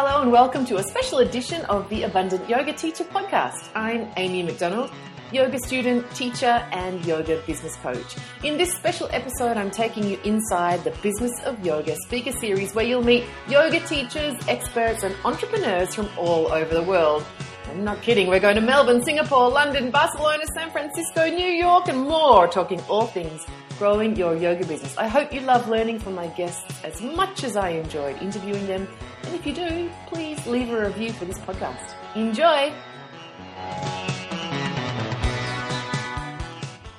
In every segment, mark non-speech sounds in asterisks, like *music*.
hello, and welcome to a special edition of the Abundant Yoga Teacher podcast. I'm Amy McDonald, yoga student, teacher, and yoga business coach. In this special episode, I'm taking you inside the Business of Yoga speaker series where you'll meet yoga teachers, experts, and entrepreneurs from all over the world. I'm not kidding, we're going to Melbourne, Singapore, London, Barcelona, San Francisco, New York, and more, talking all things growing your yoga business. I hope you love learning from my guests as much as I enjoyed interviewing them. And if you do, please leave a review for this podcast. Enjoy!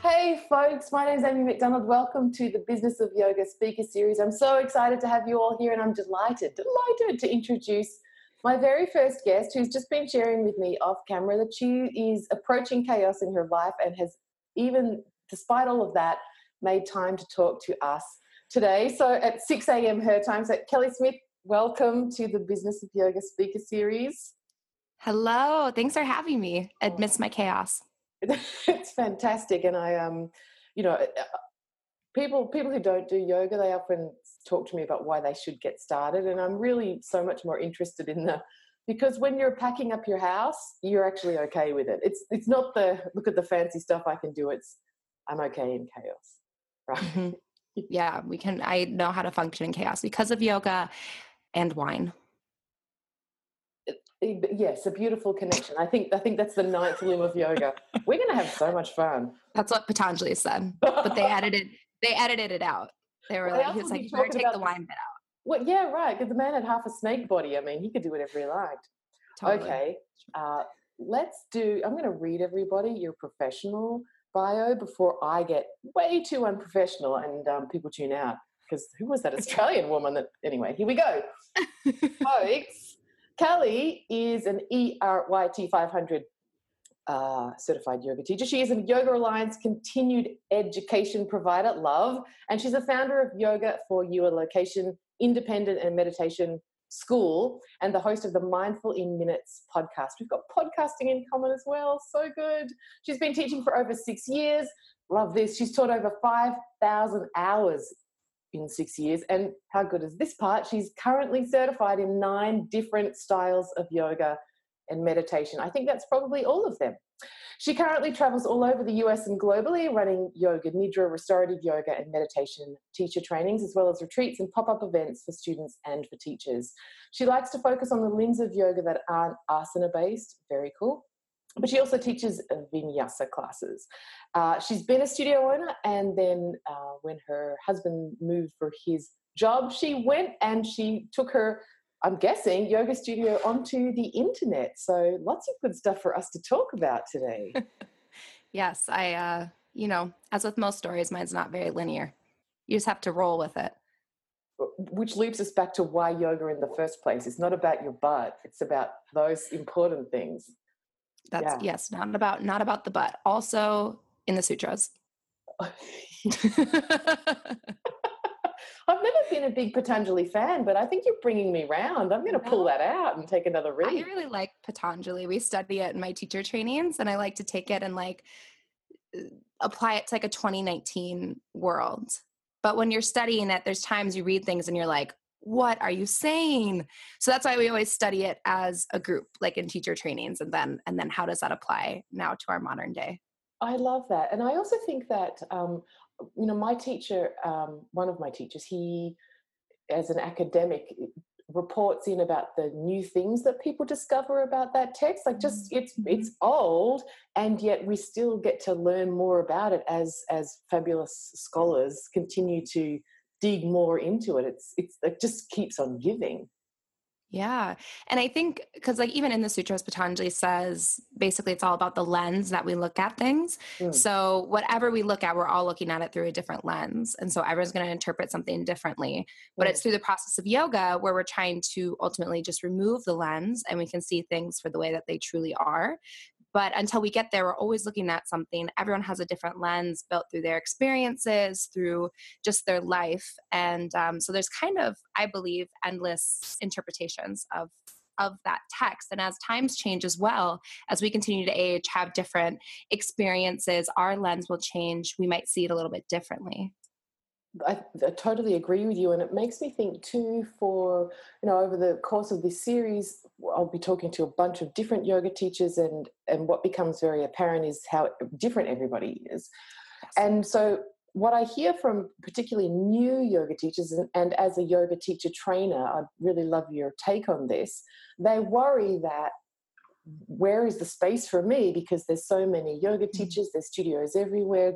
Hey folks, my name is Amy McDonald. Welcome to the Business of Yoga speaker series. I'm so excited to have you all here and I'm delighted, delighted to introduce my very first guest who's just been sharing with me off camera that she is approaching chaos in her life and has even despite all of that made time to talk to us today. So at 6 a.m. her time. So Kelly Smith, welcome to the Business of Yoga speaker series. Hello, thanks for having me amidst my chaos. *laughs* it's fantastic, and I um, you know, people people who don't do yoga, they often talk to me about why they should get started, and I'm really so much more interested in the because when you're packing up your house, you're actually okay with it. It's it's not the look at the fancy stuff I can do. It's I'm okay in chaos right? Mm-hmm. *laughs* Yeah, we can. I know how to function in chaos because of yoga and wine. Yes, a beautiful connection. I think I think that's the ninth limb of yoga. We're going to have so much fun. That's what Patanjali said, but they *laughs* edited they edited it out. They were well, like, he was like, you better take the wine bit out. Well, yeah, right. Because the man had half a snake body. I mean, he could do whatever he liked. Totally. Okay, uh, let's do. I'm going to read everybody You're professional bio before I get way too unprofessional and um, people tune out. Because who was that Australian *laughs* woman that, anyway, here we go. *laughs* Folks, Kelly is an ERYT 500 uh, certified yoga teacher. She is a Yoga Alliance continued education provider, love, and she's a founder of Yoga for Your location independent and meditation school and the host of the Mindful in Minutes podcast. We've got podcasting in common as well. So good. She's been teaching for over six years. Love this. She's taught over 5,000 hours in six years. And how good is this part? She's currently certified in nine different styles of yoga and meditation. I think that's probably all of them. She currently travels all over the US and globally, running yoga, nidra, restorative yoga, and meditation teacher trainings, as well as retreats and pop up events for students and for teachers. She likes to focus on the limbs of yoga that aren't asana based, very cool. But she also teaches vinyasa classes. Uh, she's been a studio owner, and then uh, when her husband moved for his job, she went and she took her I'm guessing, yoga studio onto the internet. So lots of good stuff for us to talk about today. *laughs* yes, I, uh, you know, as with most stories, mine's not very linear. You just have to roll with it. Which leads us back to why yoga in the first place. It's not about your butt. It's about those important things. That's yeah. yes, not about not about the butt. Also in the sutras. *laughs* *laughs* I've never been a big Patanjali fan, but I think you're bringing me round. I'm going to pull that out and take another read. I really like Patanjali. We study it in my teacher trainings, and I like to take it and like uh, apply it to like a 2019 world. But when you're studying it, there's times you read things and you're like, what are you saying so that's why we always study it as a group like in teacher trainings and then and then how does that apply now to our modern day i love that and i also think that um, you know, my teacher, um, one of my teachers, he, as an academic, reports in about the new things that people discover about that text like just mm-hmm. it's it's old and yet we still get to learn more about it as as fabulous scholars continue to dig more into it. It's it's it just keeps on giving yeah. And I think because like even in the sutras, Patanjali says basically it's all about the lens that we look at things. Mm. So whatever we look at, we're all looking at it through a different lens. And so everyone's going to interpret something differently. But mm. it's through the process of yoga where we're trying to ultimately just remove the lens and we can see things for the way that they truly are but until we get there we're always looking at something. Everyone has a different lens built through their experiences through just their life and um, so there's kind of i believe endless interpretations of of that text. And as times change as well as we continue to age have different experiences our lens will change. We might see it a little bit differently I, I, totally agree with you, and it makes me think too. For you know, over the course of this series, I'll be talking to a bunch of different yoga teachers, and and what becomes very apparent is how different everybody is. And so, what I hear from particularly new yoga teachers, and, and as a yoga teacher trainer, I'd really love your take on this. They worry that where is the space for me because there's so many yoga mm. teachers, there's studios everywhere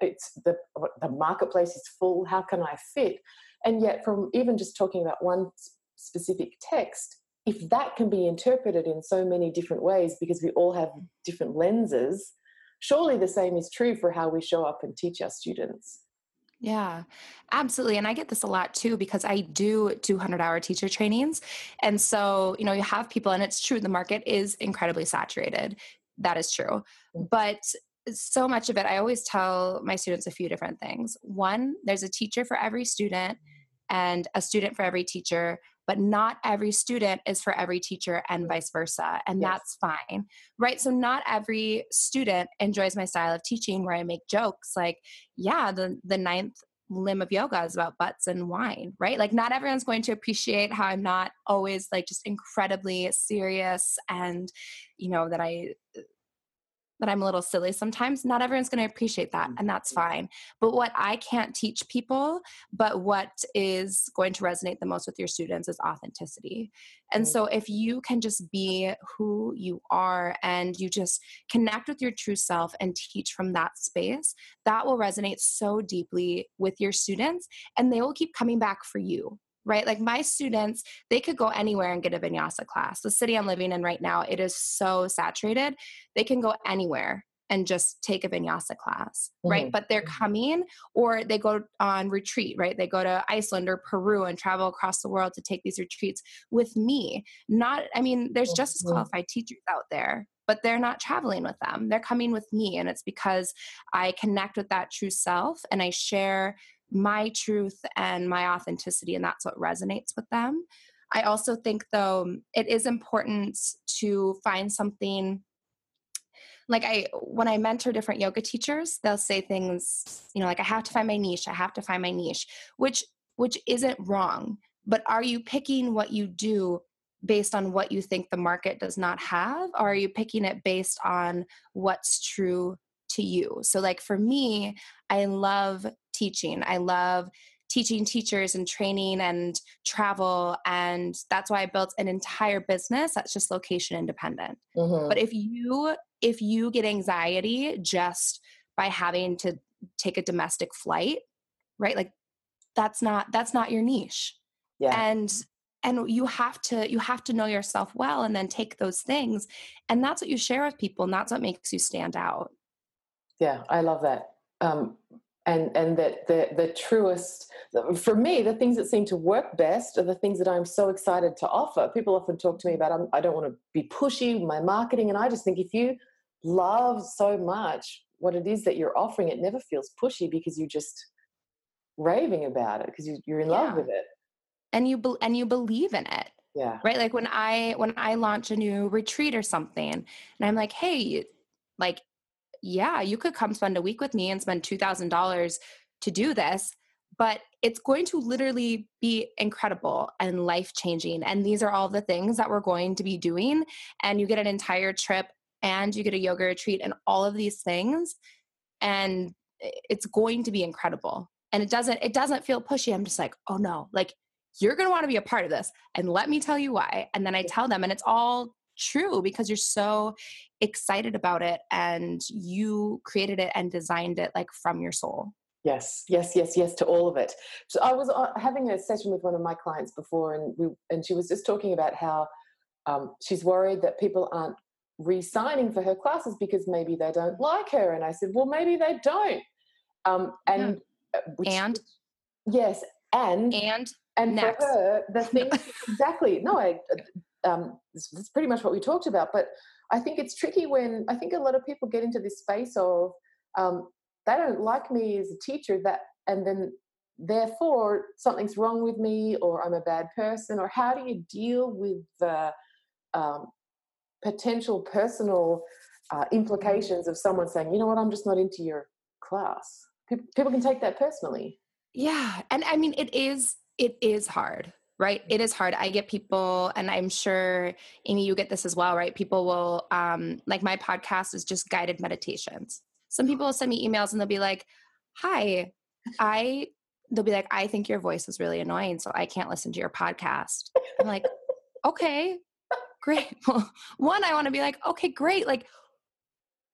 it's the the marketplace is full how can i fit and yet from even just talking about one specific text if that can be interpreted in so many different ways because we all have different lenses surely the same is true for how we show up and teach our students yeah, absolutely. And I get this a lot too because I do 200 hour teacher trainings. And so, you know, you have people, and it's true, the market is incredibly saturated. That is true. Mm. But so much of it, I always tell my students a few different things. One, there's a teacher for every student and a student for every teacher, but not every student is for every teacher and vice versa. And yes. that's fine, right? So, not every student enjoys my style of teaching where I make jokes like, yeah, the, the ninth limb of yoga is about butts and wine, right? Like, not everyone's going to appreciate how I'm not always like just incredibly serious and, you know, that I that I'm a little silly sometimes, not everyone's going to appreciate that, and that's mm-hmm. fine. But what I can't teach people, but what is going to resonate the most with your students is authenticity. And so if you can just be who you are and you just connect with your true self and teach from that space, that will resonate so deeply with your students and they will keep coming back for you right? Like my students, they could go anywhere and get a vinyasa class. The city I'm living in right now, it is so saturated. They can go anywhere and just take a vinyasa class, mm-hmm. right? But they're mm-hmm. coming or they go on retreat, right? They go to Iceland or Peru and travel across the world to take these retreats with me. Not, I mean, there's just as mm-hmm. qualified teachers out there, but they're not traveling with them. They're coming with me. And it's because I connect with that true self and I share my truth and my authenticity, and that's what resonates with them. I also think, though, it is important to find something like I when I mentor different yoga teachers, they'll say things, you know, like I have to find my niche, I have to find my niche, which which isn't wrong. But are you picking what you do based on what you think the market does not have, or are you picking it based on what's true to you? So like for me, I love teaching. I love teaching teachers and training and travel and that's why i built an entire business that's just location independent. Mm-hmm. but if you if you get anxiety just by having to take a domestic flight right like that's not that's not your niche. Yeah. And and you have to you have to know yourself well and then take those things and that's what you share with people and that's what makes you stand out. Yeah i love that. Um, and and that the the truest for me the things that seem to work best are the things that i'm so excited to offer. People often talk to me about I'm, i do not want to be pushy my marketing and i just think if you love so much what it is that you're offering it never feels pushy because you're just raving about it because you, you're in yeah. love with it. And you be, and you believe in it yeah. right? Like when i when i launch a new retreat or something and i'm like hey like yeah, you could come spend a week with me and spend $2,000 to do this, but it's going to literally be incredible and life changing. And these are all the things that we're going to be doing. And you get an entire trip and you get a yoga retreat and all of these things. And it's going to be incredible. And it doesn't, it doesn't feel pushy. I'm just like, oh no, like you're going to want to be a part of this. And let me tell you why. And then I tell them, and it's all true because you're so excited about it and you created it and designed it like from your soul. Yes, yes, yes, yes to all of it. So I was uh, having a session with one of my clients before, and we and she was just talking about how um, she's worried that people aren't re-signing for her classes because maybe they don't like her. And I said, well, maybe they don't. Um, and yeah. Uh, which, and yes, and and and next. for her, the *laughs* thing exactly. No, I um, that's pretty much what we talked about. But I think it's tricky when I think a lot of people get into this space of um, they don't like me as a teacher that, and then therefore something's wrong with me or I'm a bad person. Or how do you deal with the um, potential personal uh, implications of someone saying, you know what, I'm just not into your class. People, people can take that personally. Yeah. And I mean, it is, it is hard, right? It is hard. I get people, and I'm sure, Amy, you get this as well, right? People will, um, like my podcast is just guided meditations. Some people will send me emails and they'll be like, hi, I, they'll be like, I think your voice is really annoying, so I can't listen to your podcast. I'm like, okay, great. *laughs* Well, one, I want to be like, okay, great. Like,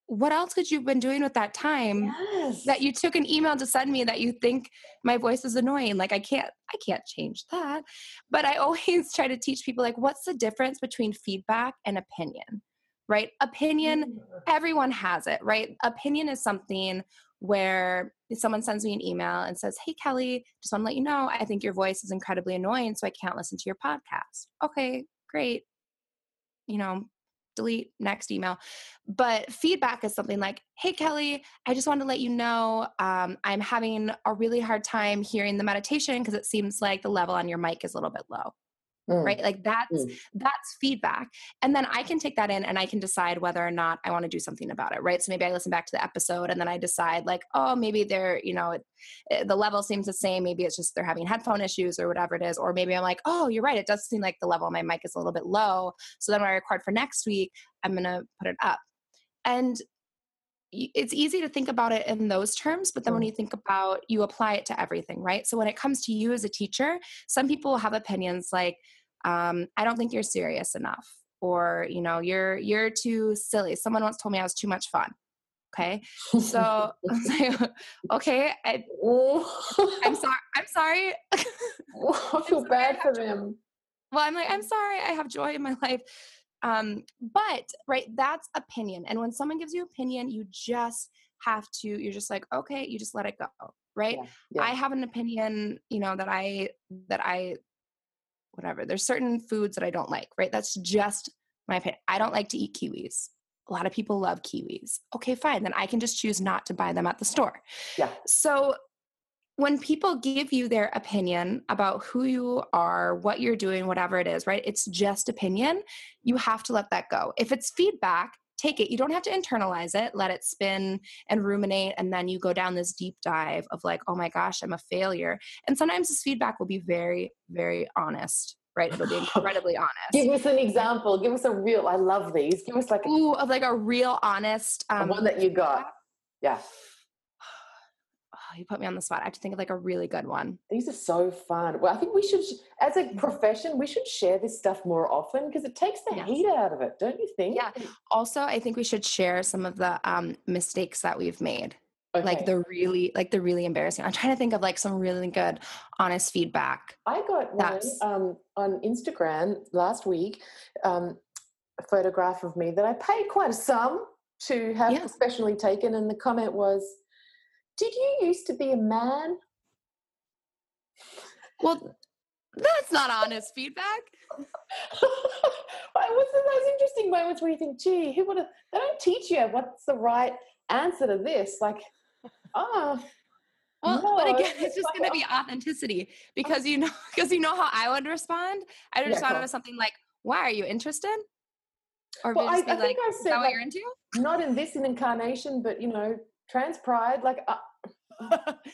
what else could you have been doing with that time yes. that you took an email to send me that you think my voice is annoying? Like i can't i can't change that. But i *laughs* always try to teach people like what's the difference between feedback and opinion right? Opinion mm. everyone has it right? Opinion is something where someone sends me an email and says hey kelly just want to let you know i think your voice is incredibly annoying so i can't listen to your podcast. Okay great. You know delete next email. But feedback is something like hey kelly i just wanted to let you know um, i'm having a really hard time hearing the meditation because it seems like the level on your mic is a little bit low mm. right like that's mm. that's feedback and then i can take that in and i can decide whether or not i want to do something about it right so maybe i listen back to the episode and then i decide like oh maybe they're you know it, it, eh, the level seems the same maybe it's just they're having headphone issues or whatever it is or maybe i'm like oh you're right it does seem like the level on my mic is a little bit low so then when i record for next week i'm going to put it up and it's easy to think about it in those terms, but then when mm. you think about you apply it to everything, right? So when it comes to you as a teacher, some people have opinions like, um, I don't think you're serious enough, or you know, you're you're too silly. Someone once told me I was too much fun. Okay, so *laughs* okay, I, *laughs* am sorry. I'm sorry. *laughs* I feel bad for them. Well, I'm like, I'm sorry. I have joy in my life um, but right, that's opinion. And when someone gives you opinion, you just have to, you're just like, okay, you just let it go. Right. Yeah, yeah. I have an opinion, you know, that I, that I, whatever, there's certain foods that I don't like, right? That's just my opinion. I don't like to eat kiwis. A lot of people love kiwis. Okay, fine. Then I can just choose not to buy them at the store. Yeah. So when people give you their opinion about who you are, what you're doing, whatever it is, right? It's just opinion. You have to let that go. If it's feedback, take it. You don't have to internalize it, let it spin and ruminate. And then you go down this deep dive of like, oh my gosh, I'm a failure. And sometimes this feedback will be very, very honest. Right, it'll be *sighs* incredibly honest. Give us an example. Give us a real. I love these. Give us like a, Ooh, of like a real honest um, one that you got. Yeah you put me on the spot. I have to think of like a really good one. These are so fun. Well, I think we should, as a mm-hmm. profession, we should share this stuff more often because it takes the yes. heat out of it, don't you think? Yeah. Also, I think we should share some of the um, mistakes that we've made. Okay. Like the really, like the really embarrassing. I'm trying to think of like some really good, honest feedback. I got one um, on Instagram last week, um, a photograph of me that I paid quite a sum to have yeah. professionally taken, and the comment was, did you used to be a man? Well, that's not honest feedback. What's the those interesting moments where you think, gee, who would have, they don't teach you what's the right answer to this. Like, oh, well, no, but again, it's just going to be authenticity because oh. you know, *laughs* because you know how I would respond. I would respond yeah, with something like, "Why are you interested?" Or well, I, I like, think I said, that what you're into? Not in this incarnation, but you know, trans pride. Like, uh, *laughs*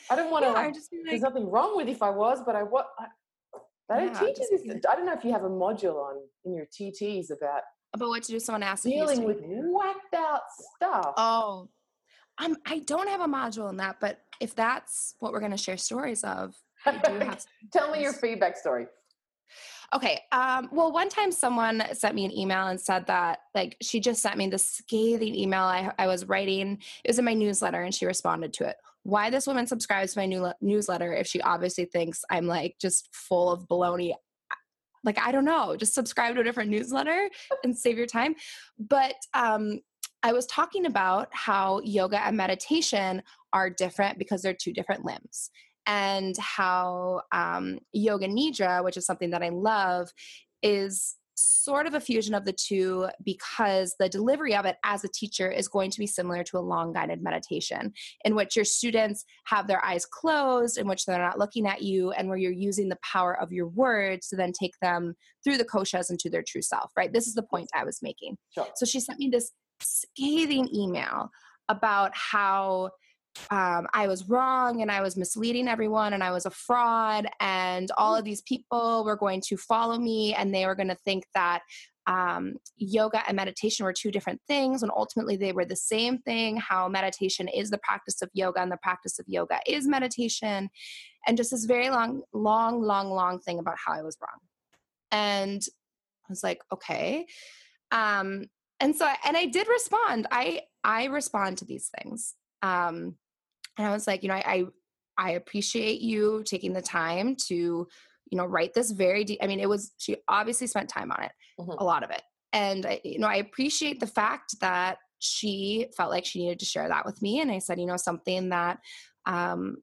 I don't want to. Yeah, like, like, there's nothing wrong with if I was, but I what they don't teach you this. I don't know if you have a module on in your TTs about about what to do. Someone asks dealing with whacked out stuff. Oh, um, I don't have a module in that, but if that's what we're going to share stories of, *laughs* Tell me your feedback story. Okay. Um, well, one time someone sent me an email and said that, like, she just sent me this scathing email I, I was writing. It was in my newsletter, and she responded to it. Why this woman subscribes to my new newsletter if she obviously thinks I'm like just full of baloney? Like, I don't know. Just subscribe to a different newsletter and save your time. But um, I was talking about how yoga and meditation are different because they're two different limbs and how um, yoga nidra, which is something that I love, is sort of a fusion of the two because the delivery of it as a teacher is going to be similar to a long guided meditation in which your students have their eyes closed in which they're not looking at you and where you're using the power of your words to then take them through the koshas into their true self right this is the point i was making sure. so she sent me this scathing email about how um, I was wrong and I was misleading everyone and I was a fraud and all of these people were going to follow me and they were going to think that um, yoga and meditation were two different things and ultimately they were the same thing how meditation is the practice of yoga and the practice of yoga is meditation. And just this very long long long long thing about how i was wrong. And i was like okay. Um and so and i did respond. I i respond to these things. Um and i was like you know i i, I appreciate you taking the time to you know write this very deep i mean it was she obviously spent time on it mm-hmm. a lot of it and I, you know i appreciate the fact that she felt like she needed to share that with me and i said you know something that um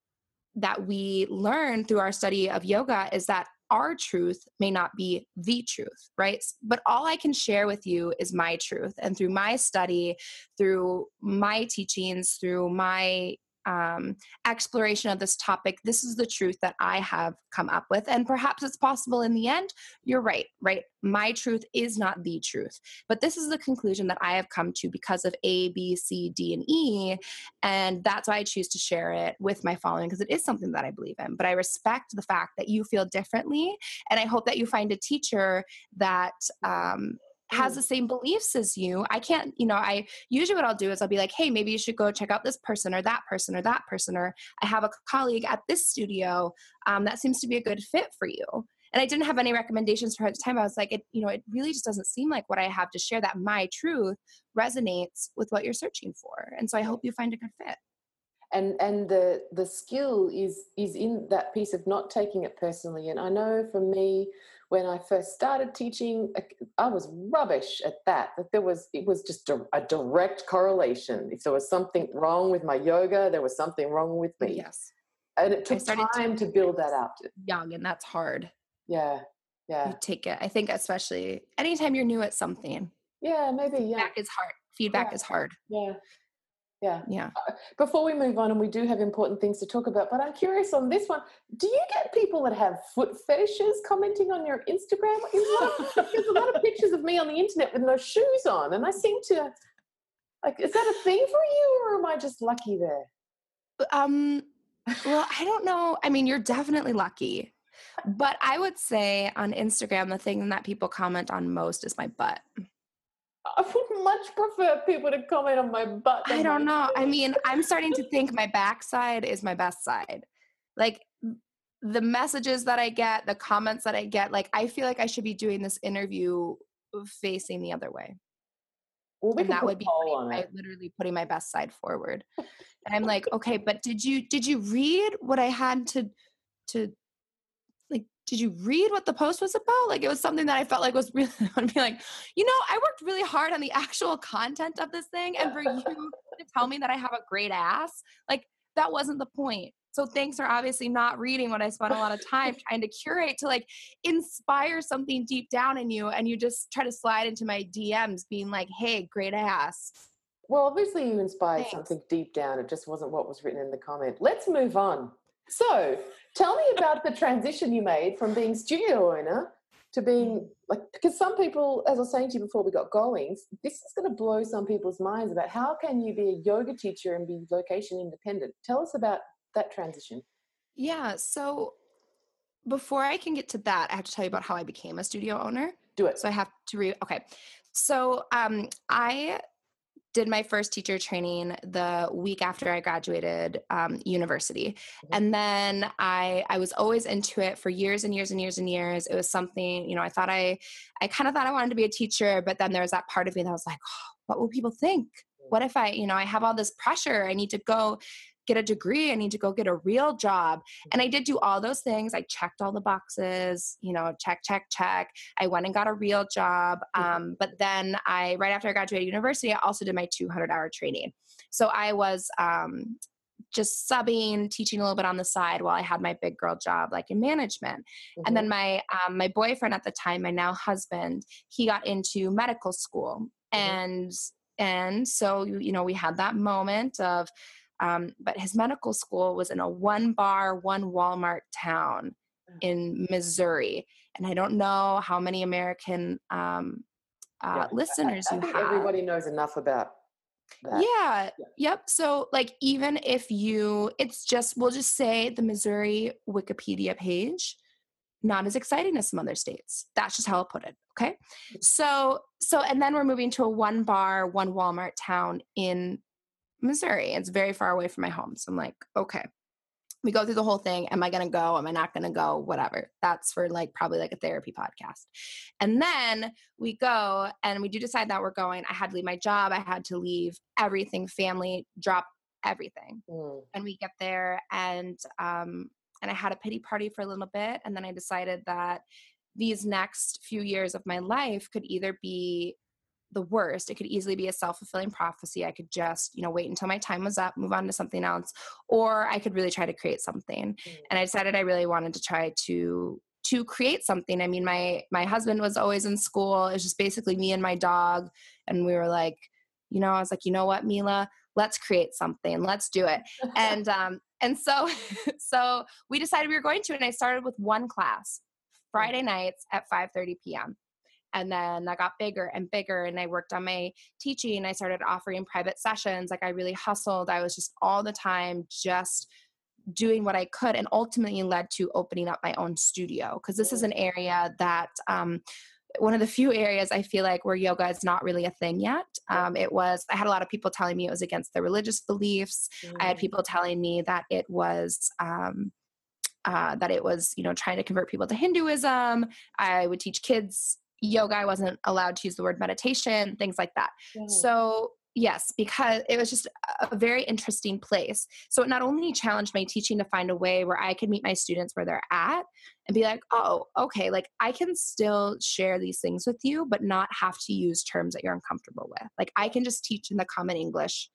that we learn through our study of yoga is that our truth may not be the truth, right? But all I can share with you is my truth. And through my study, through my teachings, through my um, exploration of this topic, this is the truth that I have come up with. And perhaps it's possible in the end, you're right, right? My truth is not the truth. But this is the conclusion that I have come to because of A, B, C, D, and E. And that's why I choose to share it with my following because it is something that I believe in. But I respect the fact that you feel differently. And I hope that you find a teacher that um, has mm. the same beliefs as you i can't you know i usually what i'll do is i'll be like hey maybe you should go check out this person or that person or that person or i have a colleague at this studio um, that seems to be a good fit for you. And i didn't have any recommendations for her at the time. I was like it you know it really just doesn't seem like what i have to share that my truth resonates with what you're searching for. And so i hope you find a good fit. And and the the skill is is in that piece of not taking it personally. And i know for me when I first started teaching, I was rubbish at that. That there was it was just a, a, direct correlation. If there was something wrong with my yoga, there was something wrong with me. Yes, and it took time to, to build that up. Young, and that's hard. Yeah, yeah. You take it. I think especially anytime you're new at something. Yeah, maybe. Yeah, feedback is hard. Feedback yeah. is hard. Yeah, yeah. Yeah. Uh, before we move on, and we do have important things to talk about, but I'm curious on this one. Do you get people that have foot fetishes commenting on your Instagram? There's *laughs* a lot of pictures of me on the internet with no shoes on, and I seem to like. Is that a thing for you, or am I just lucky there? Um. Well, I don't know. I mean, you're definitely lucky. But I would say on Instagram, the thing that people comment on most is my butt. I would much prefer people to comment on my butt. I don't know. Face. I mean, I'm starting to think my backside is my best side. Like the messages that I get, the comments that I get, like I feel like I should be doing this interview facing the other way. Well, we and that would be putting, literally putting my best side forward. *laughs* and I'm like, okay, but did you did you read what I had to to did you read what the post was about? Like it was something that I felt like was *laughs* really I'd be like, you know, I worked really hard on the actual content of this thing. And for you *laughs* to tell me that I have a great ass, like that wasn't the point. So thanks for obviously not reading what I spent a lot of time *laughs* trying to curate to like inspire something deep down in you. And you just try to slide into my DMs being like, hey, great ass. Well, obviously you inspired Thanks. something deep down. It just wasn't what was written in the comment. Let's move on. So tell me about the transition you made from being studio owner to being like because some people as i was saying to you before we got going this is going to blow some people's minds about how can you be a yoga teacher and be location independent. Tell us about that transition. Yeah so before i can get to that i have to tell you about how i became a studio owner. Do it. So i have to read okay. So um, i did my first teacher training the week after I graduated um, university, mm-hmm. and then I I was always into it for years and years and years and years. It was something you know I thought I I kind of thought I wanted to be a teacher, but then there was that part of me that was like, oh, what will people think? What if I you know I have all this pressure? I need to go get a degree. I need to go get a real job. And I did do all those things. I checked all the boxes, you know, check, check, check. I went and got a real job. Mm-hmm. Um, but then I, right after I graduated university, I also did my 200 hour training. So I was, um, just subbing, teaching a little bit on the side while I had my big girl job, like in management. Mm-hmm. And then mm-hmm. my um, my boyfriend at the time, my now husband, he got into medical school, mm-hmm. and and so you know we had that moment of um, but his medical school was in a one bar, one Walmart town in Missouri. And I don't know how many American um, uh, yeah, listeners I, I you have. Everybody knows enough about That, yeah, yeah. Yep. So, like, even if you, it's just, we'll just say the Missouri Wikipedia page, not as exciting as some other states. That's just how I'll put it. Okay. Mm. So, so, and then we're moving to a one bar, one Walmart town in Missouri. It's very far away from my home. So I'm like, okay, we go through the whole thing. Am I going to go? Am I not going to go? Whatever. That's for like probably like a therapy podcast. And then we go and we do decide that we're going. I had to leave my job. I had to leave everything, family, drop everything. Mm. And we get there and, um, and I had a pity party for a little bit. And then I decided that these next few years of my life could either be the worst. It could easily be a self fulfilling prophecy. I could just, you know, wait until my time was up, move on to something else, or I could really try to create something. Mm. And I decided I really wanted to try to to create something. I mean, my my husband was always in school. It was just basically me and my dog, and we were like, you know, I was like, you know what, Mila, let's create something. Let's do it. *laughs* and um, and so *laughs* so we decided we were going to, and I started with one class Friday nights at 5:30 p.m and then that got bigger and bigger and i worked on my teaching i started offering private sessions like i really hustled i was just all the time just doing what i could and ultimately led to opening up my own studio because this is an area that um, one of the few areas I feel like where yoga is not really a thing yet. Um, it was, I had a lot of people telling me it was against their religious beliefs. Mm. I had mm. people telling me that it was, um, uh, that it was, you know, trying to convert people to Hinduism. I would teach kids yoga i wasn't allowed to use the word meditation things like that. So yes because it was just a very interesting place. So it not only challenged my teaching to find a way where i could meet my students where they're at and be like oh okay like i can still share these things with you but not have to use terms that you're uncomfortable with. Like i can just teach in the common english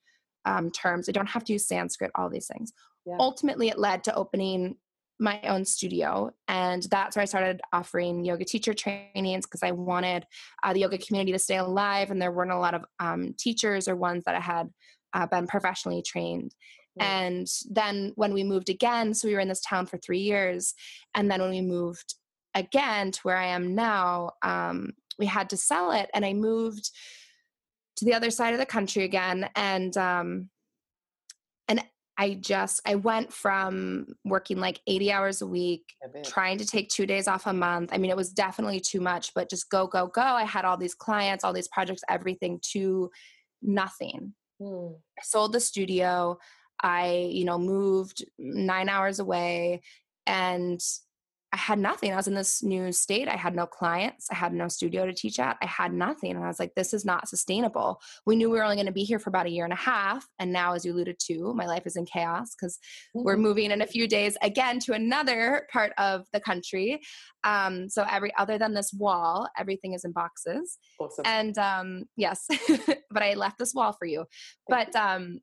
um, terms. I don't have to use sanskrit all these things. Yeah. ultimately it led to opening my own studio and that's where i started offering yoga teacher trainings because i wanted uh, the yoga community to stay alive and there weren't a lot of um, teachers or ones that I had uh, been professionally trained. And then when we moved again so we were in this town for three years and then when we moved again to where i am now um, we had to sell it and i moved to the other side of the country again and um, and I just I went from working like 80 hours a week, trying to take 2 days off a month. I mean it was definitely too much, but just go go go. I had all these clients, all these projects, everything to nothing. Hmm. I sold the studio. I, you know, moved 9 hours away and I had nothing. I was in this new state. I had no clients. I had no studio to teach at. I had nothing. And I was like, this is not sustainable. We knew we were only going to be here for about a year and a half. And now, as you alluded to, my life is in chaos because mm-hmm. we're moving in a few days again to another part of the country. Um, so every other than this wall, everything is in boxes. Awesome. And um, yes, *laughs* but I left this wall for you. But um,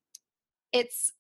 it's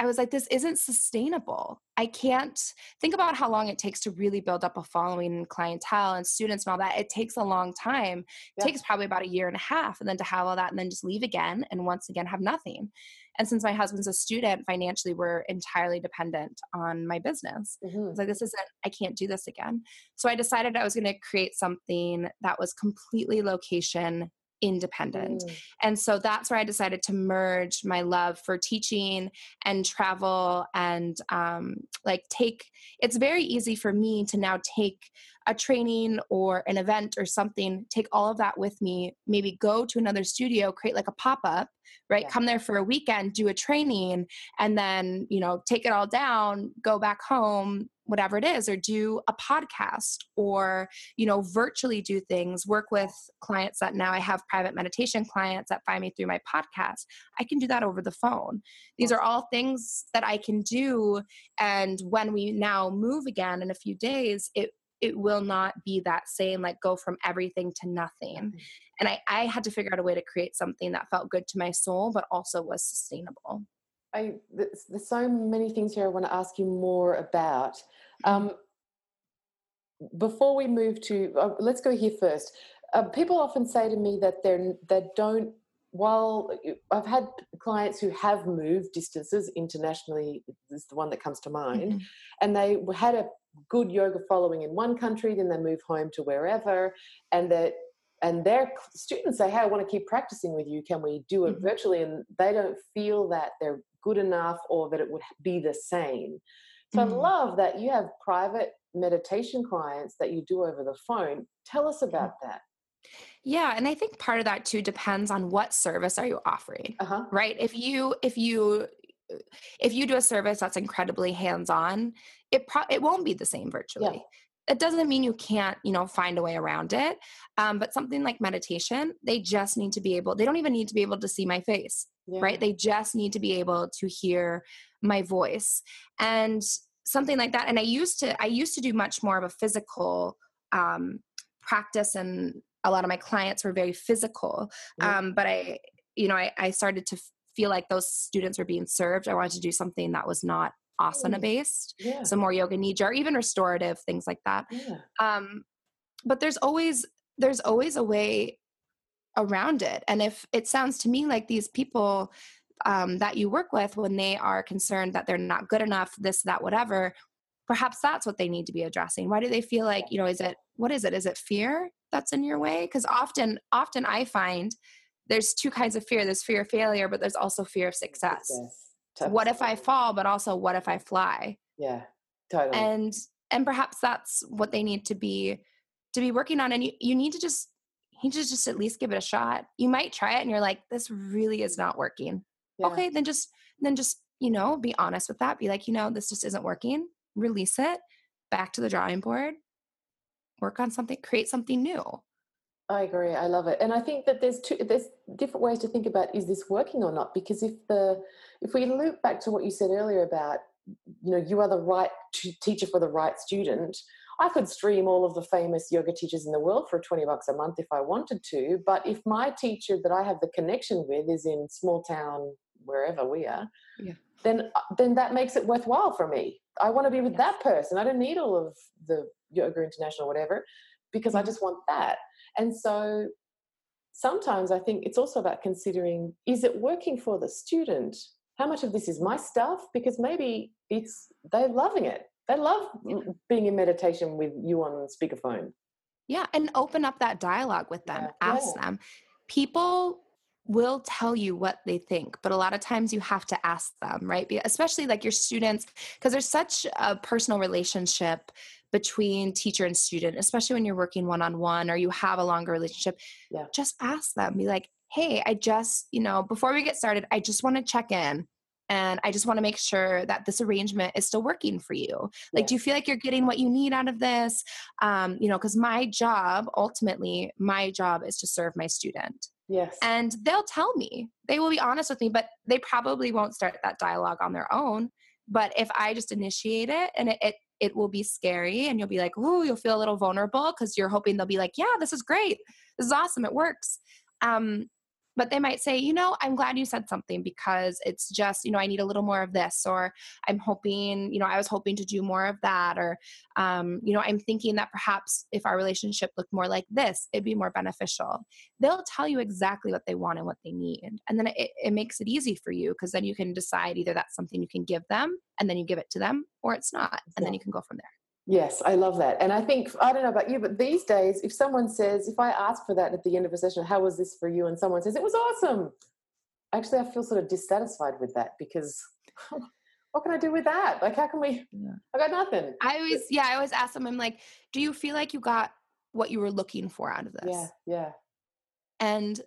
I was like, this isn't sustainable. I can't think about how long it takes to really build up a following and clientele and students and all that. It takes a long time. It takes probably about a year and a half. And then to have all that and then just leave again and once again have nothing. And since my husband's a student, financially, we're entirely dependent on my business. Mm-hmm. Like, this isn't, I can't do this again. So I decided I was going to create something that was completely location independent. Mm. And so that's where I decided to merge my love for teaching and travel and um, like take, it's very easy for me to now take a training or an event or something, take all of that with me, maybe go to another studio, create like a pop up, right? Yeah. Come there for a weekend, do a training, and then, you know, take it all down, go back home, whatever it is or do a podcast or you know virtually do things work with clients that now i have private meditation clients that find me through my podcast i can do that over the phone these are all things that i can do and when we now move again in a few days it it will not be that same like go from everything to nothing mm-hmm. and I, I had to figure out a way to create something that felt good to my soul but also was sustainable I, there's, there's, so many things here I want to ask you more about. Mm-hmm. Um, before we move to, uh, let's go here first. Uh, people often say to me that they're they don't. While I've had clients who have moved distances internationally, is the one that comes to mind, mm-hmm. and they had a good yoga following in one country, then they move home to wherever, and that and their students say, "Hey, I want to keep practicing with you. Can we do it mm-hmm. virtually?" And they don't feel that they're good enough or that it would be the same. So mm-hmm. I love that you have private meditation clients that you do over the phone. Tell us about that. Yeah, and I think part of that too depends on what service are you offering. Uh-huh. Right? If you if you if you do a service that's incredibly hands-on, it pro- it won't be the same virtually. Yeah it doesn't mean you can't you know find a way around it um, but something like meditation they just need to be able they don't even need to be able to see my face yeah. right they just need to be able to hear my voice and something like that and i used to i used to do much more of a physical um, practice and a lot of my clients were very physical yeah. um, but i you know I, I started to feel like those students were being served i wanted to do something that was not asana mm. based yeah. so more yoga nidra or even restorative things like that yeah. um, but there's always there's always a way around it and if it sounds to me like these people um, that you work with when they are concerned that they're not good enough this that whatever perhaps that's what they need to be addressing why do they feel like you know is it what is it is it fear that's in your way because often often i find there's two kinds of fear there's fear of failure but there's also fear of success what if I fall, but also what if I fly? Yeah, totally. And and perhaps that's what they need to be to be working on. And you, you need to just you need to just at least give it a shot. You might try it and you're like, this really is not working. Yeah. Okay, then just then just, you know, be honest with that. Be like, you know, this just isn't working. Release it, back to the drawing board, work on something, create something new. I agree. I love it, and I think that there's two there's different ways to think about is this working or not? Because if the if we loop back to what you said earlier about you know you are the right teacher for the right student, I could stream all of the famous yoga teachers in the world for 20 bucks a month if I wanted to. But if my teacher that I have the connection with is in small town wherever we are, yeah. then uh, then that makes it worthwhile for me. I want to be with yes. that person. I don't need all of the yoga international or whatever because I just want that. And so sometimes I think it's also about considering is it working for the student? How much of this is my stuff? Because maybe it's they're loving it. They love being in meditation with you on speakerphone. Yeah, and open up that dialogue with them. Yeah. Ask yeah. them. People will tell you what they think, but a lot of times you have to ask them, right? Especially like your students, because there's such a personal relationship between teacher and student, especially when you're working one on one or you have a longer relationship. Yeah. Just ask them, be like, hey, I just, you know, before we get started, I just want to check in and I just want to make sure that this arrangement is still working for you. Like, yeah. do you feel like you're getting what you need out of this? Um, you know, because my job, ultimately, my job is to serve my student. Yes. And they'll tell me, they will be honest with me, but they probably won't start that dialogue on their own. But if I just initiate it and it, it it will be scary and you'll be like, oh, you'll feel a little vulnerable because you're hoping they'll be like, yeah, this is great. This is awesome. It works. Um, but they might say, you know, I'm glad you said something because it's just, you know, I need a little more of this, or I'm hoping, you know, I was hoping to do more of that, or, um, you know, I'm thinking that perhaps if our relationship looked more like this, it'd be more beneficial. They'll tell you exactly what they want and what they need. And then it, it makes it easy for you because then you can decide either that's something you can give them and then you give it to them, or it's not. And yeah. then you can go from there. Yes, I love that. And I think, I don't know about you, but these days, if someone says, if I ask for that at the end of a session, how was this for you? And someone says, it was awesome. Actually, I feel sort of dissatisfied with that because *laughs* what can I do with that? Like, how can we? Yeah. I got nothing. I always, yeah, I always ask them, I'm like, do you feel like you got what you were looking for out of this? Yeah, yeah. And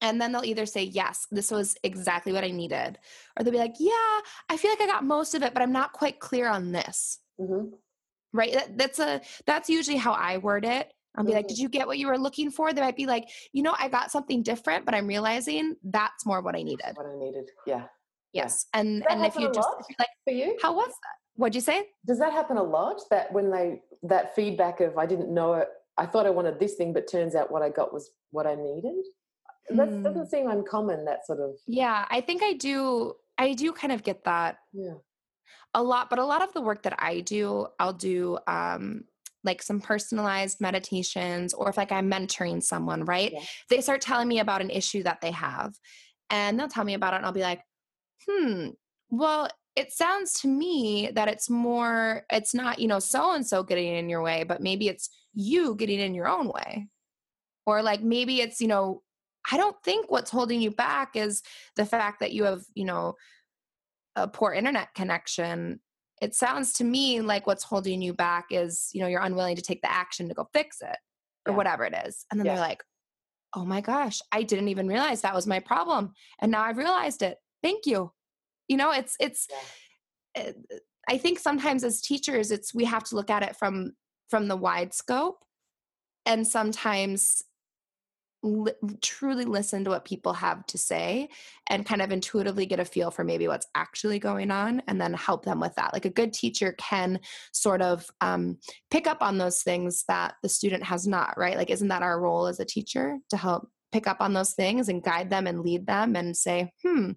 and then they'll either say yes this was exactly what i needed or they'll be like yeah i feel like i got most of it but i'm not quite clear on this mm-hmm right that, that's a that's usually how i word it. I'll be like did mm-hmm. you get what you were looking for? They might be like you know i got something different but i'm realizing that's more what i needed. what i needed yeah yes and and if you just if like for you? How was that? What'd you say? Does that happen a lot that when they that feedback of i didn't know it i thought i wanted this thing but turns out what i got was what i needed? That mm. doesn't seem uncommon that sort of yeah i think i do i do kind of get that. Yeah a lot but a lot of the work that i do i'll do um like some personalized meditations or if like i'm mentoring someone right yeah. they start telling me about an issue that they have and they'll tell me about it and i'll be like hmm well it sounds to me that it's more it's not you know so and so getting in your way but maybe it's you getting in your own way or like maybe it's you know i don't think what's holding you back is the fact that you have you know a poor internet connection it sounds to me like what's holding you back is you know you're unwilling to take the action to go fix it or yeah. whatever it is and then yeah. they're like oh my gosh i didn't even realize that was my problem and now i've realized it thank you you know it's it's yeah. it, i think sometimes as teachers it's we have to look at it from from the wide scope and sometimes li- truly listen to what people have to say and kind of intuitively get a feel for maybe what's actually going on and then help them with that. Like a good teacher can sort of um, pick up on those things that the student has not right? Like isn't that our role as a teacher to help pick up on those things and guide them and lead them and say hmm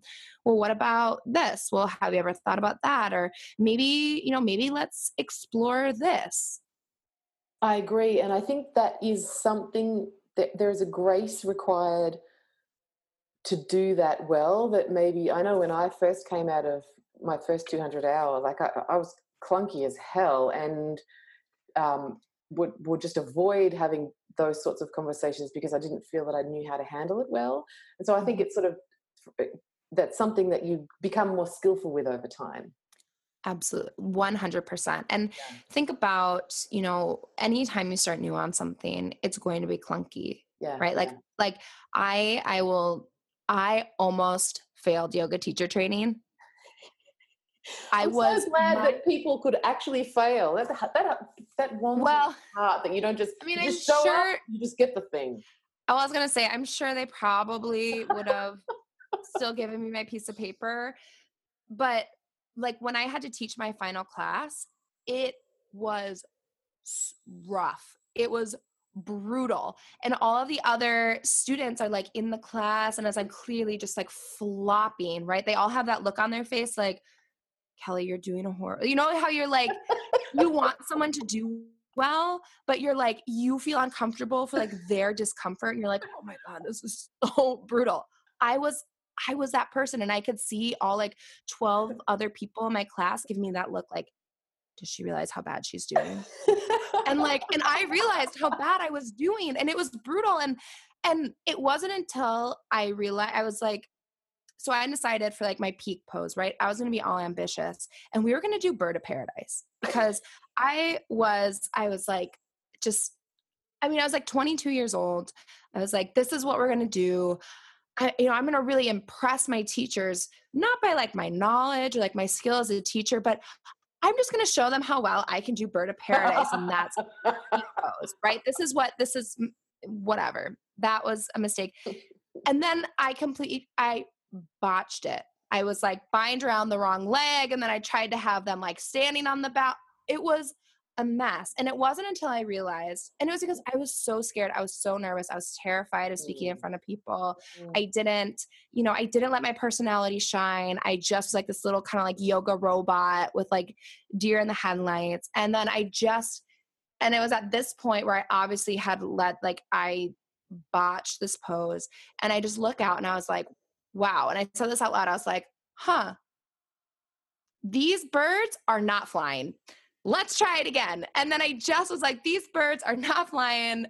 well what about this? Well have you ever thought about that? Or maybe you know maybe let's explore this. I agree. And I think that is something that there's a grace required to do that well. That maybe, I know when I first came out of my first 200 hour, like I, I was clunky as hell and um, would, would just avoid having those sorts of conversations because I didn't feel that I knew how to handle it well. And so I think mm-hmm. it's sort of that's something that you become more skillful with over time. Absolutely. 100%. And yeah. think about, you know, anytime you start new on something, it's going to be clunky. Yeah. Right? Like yeah. like I I will I almost failed yoga teacher training. I I'm was so glad my, that people could actually fail. That that that warms well, heart that you don't just. I mean, I'm sure up, you just get the thing. I was gonna say, I'm sure they probably would have *laughs* still given me my piece of paper, but like when I had to teach my final class, it was rough. It was brutal. And all of the other students are like in the class, and as I'm clearly just like flopping, right? They all have that look on their face like, Kelly, you're doing a horror. You know how you're like, *laughs* you want someone to do well, but you're like, you feel uncomfortable for like their discomfort. And you're like, oh my God, this is so brutal. I was I was that person and I could see all like 12 *laughs* other people in my class give me that look like, does she realize how bad she's doing? and like, and I realized how bad I was doing and it was brutal. And, and it wasn't until I realized I was like, so I decided for like my peak pose, right? I was going to be all ambitious and we were going to do bird of paradise because I was, I was like, just, I mean, I was like 22 years old. I was like, this is what we're going to do. I, you know, I'm going to really impress my teachers, not by like my knowledge or like my skill as a teacher, but I'm just going to show them how well I can do bird of paradise. and that's *laughs* right. This is what, this is whatever. That was a mistake. And then I completely, I botched it. I was like bind around the wrong leg. And then I tried to have them like standing on the bow. It was a mess. And it wasn't until I realized, and it was because I was so scared. I was so nervous. I was terrified of speaking in mm. front of people. Mm. I didn't, you know, I didn't let my personality shine. I just like this little kind of like yoga robot with like deer in the headlights. And then I just, and it was at this point where I obviously had let, like, I botched this pose. And I just look out and I was like, wow. And I said this out loud. I was like, huh, these birds are not flying let's try it again. And then I just was like, these birds are not flying.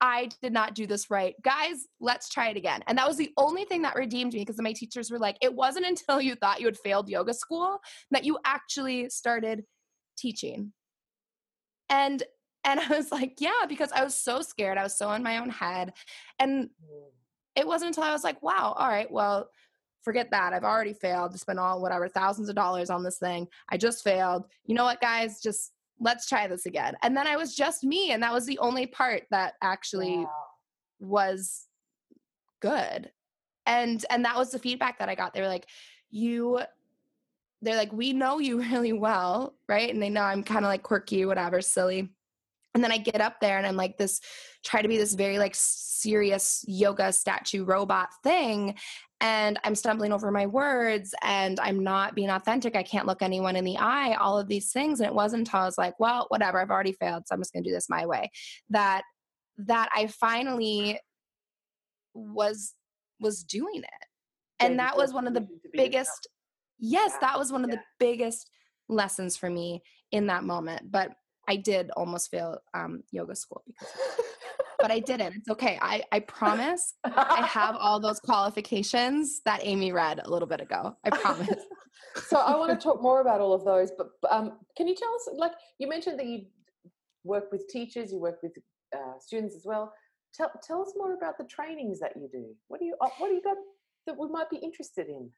I did not do this right. Guys, let's try it again. And that was the only thing that redeemed me because my teachers were like, it wasn't *laughs* until you thought you had failed yoga school that you actually started teaching. And and I was like, yeah, because I was so scared. I was so in my own head. And mm. it wasn't until I was like, wow, all right, well, forget that. I've already failed to spend all whatever thousands of dollars on this thing. I just failed. You know what, guys? Just let's try this again. And then I was just me. And that was the only part that actually wow. was good. And and that was the feedback that I got. They were like, you they're like, we know you *laughs* really well, right? And they know I'm kind of like quirky, whatever, silly. And then I get up there and I'm like this, try to be this very like serious yoga statue robot thing and I'm stumbling over my words and I'm not being authentic. I can't look anyone in the eye, all of these things. And it wasn't until I was like, well, whatever, I've already failed, so I'm just gonna do this my way. That that I finally was was doing it. And that was one of the biggest yes, that was one of the biggest lessons for me in that moment. But I did almost fail um, yoga school because but I *laughs* didn't. It's okay. I, I promise I have all *laughs* those qualifications that Amy read a little bit ago. I promise. so I want to talk more about all of those, but um, can you tell us, like you mentioned that you work with teachers, you work with uh, students as well. Tell, tell us more about the trainings that you do. What do you, uh, what do you got that we might be interested in?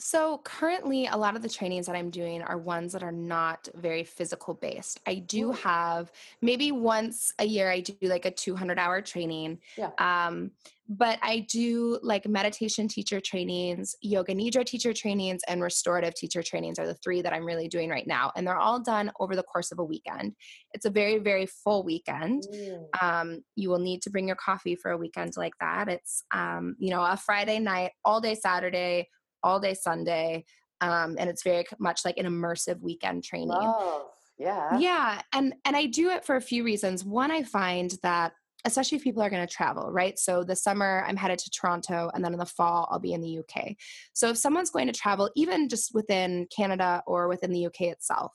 So currently, a lot of the trainings that I'm doing are ones that are not very physical based. I do have maybe once a year I do like a 200 hour training. Yeah. Um, but I do like meditation teacher trainings, yoga nidra teacher trainings, and restorative teacher trainings are the three that I'm really doing right now. And they're all done over the course of a weekend. It's a very, very full weekend. Mm. Um, you will need to bring your coffee for a weekend like that. It's, um, you know, a Friday night, all day Saturday, all day Sunday. Um, and it's very much like an immersive weekend training. Love. Yeah. Yeah. And and I do it for a few reasons. One, I find that especially if people are going to travel, right? So the summer I'm headed to Toronto and then in the fall I'll be in the UK. So if someone's going to travel, even just within Canada or within the UK itself,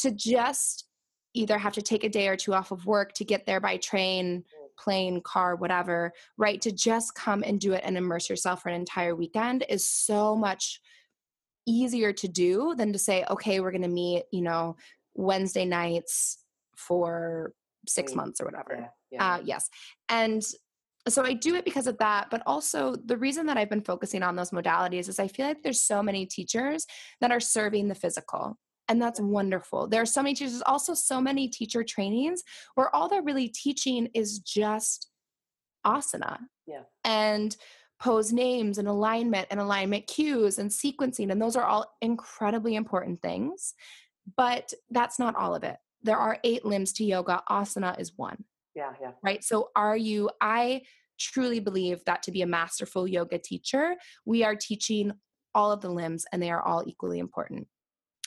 to just either have to take a day or two off of work to get there by train plane, car, whatever, right? To just come and do it and immerse yourself for an entire weekend is so much easier to do than to say, okay, we're going to meet, you know, Wednesday nights for six months or whatever. Yeah, yeah. Uh, yes. And so I do it because of that, but also the reason that I've been focusing on those modalities is I feel like there's so many teachers that are serving the physical and that's wonderful. There are so many teachers, also so many teacher trainings where all they're really teaching is just asana. Yeah. And pose names and alignment and alignment cues and sequencing. And those are all incredibly important things. But that's not all of it. There are eight limbs to yoga. Asana is one. Yeah, yeah. Right. So are you, I truly believe that to be a masterful yoga teacher, we are teaching all of the limbs and they are all equally important.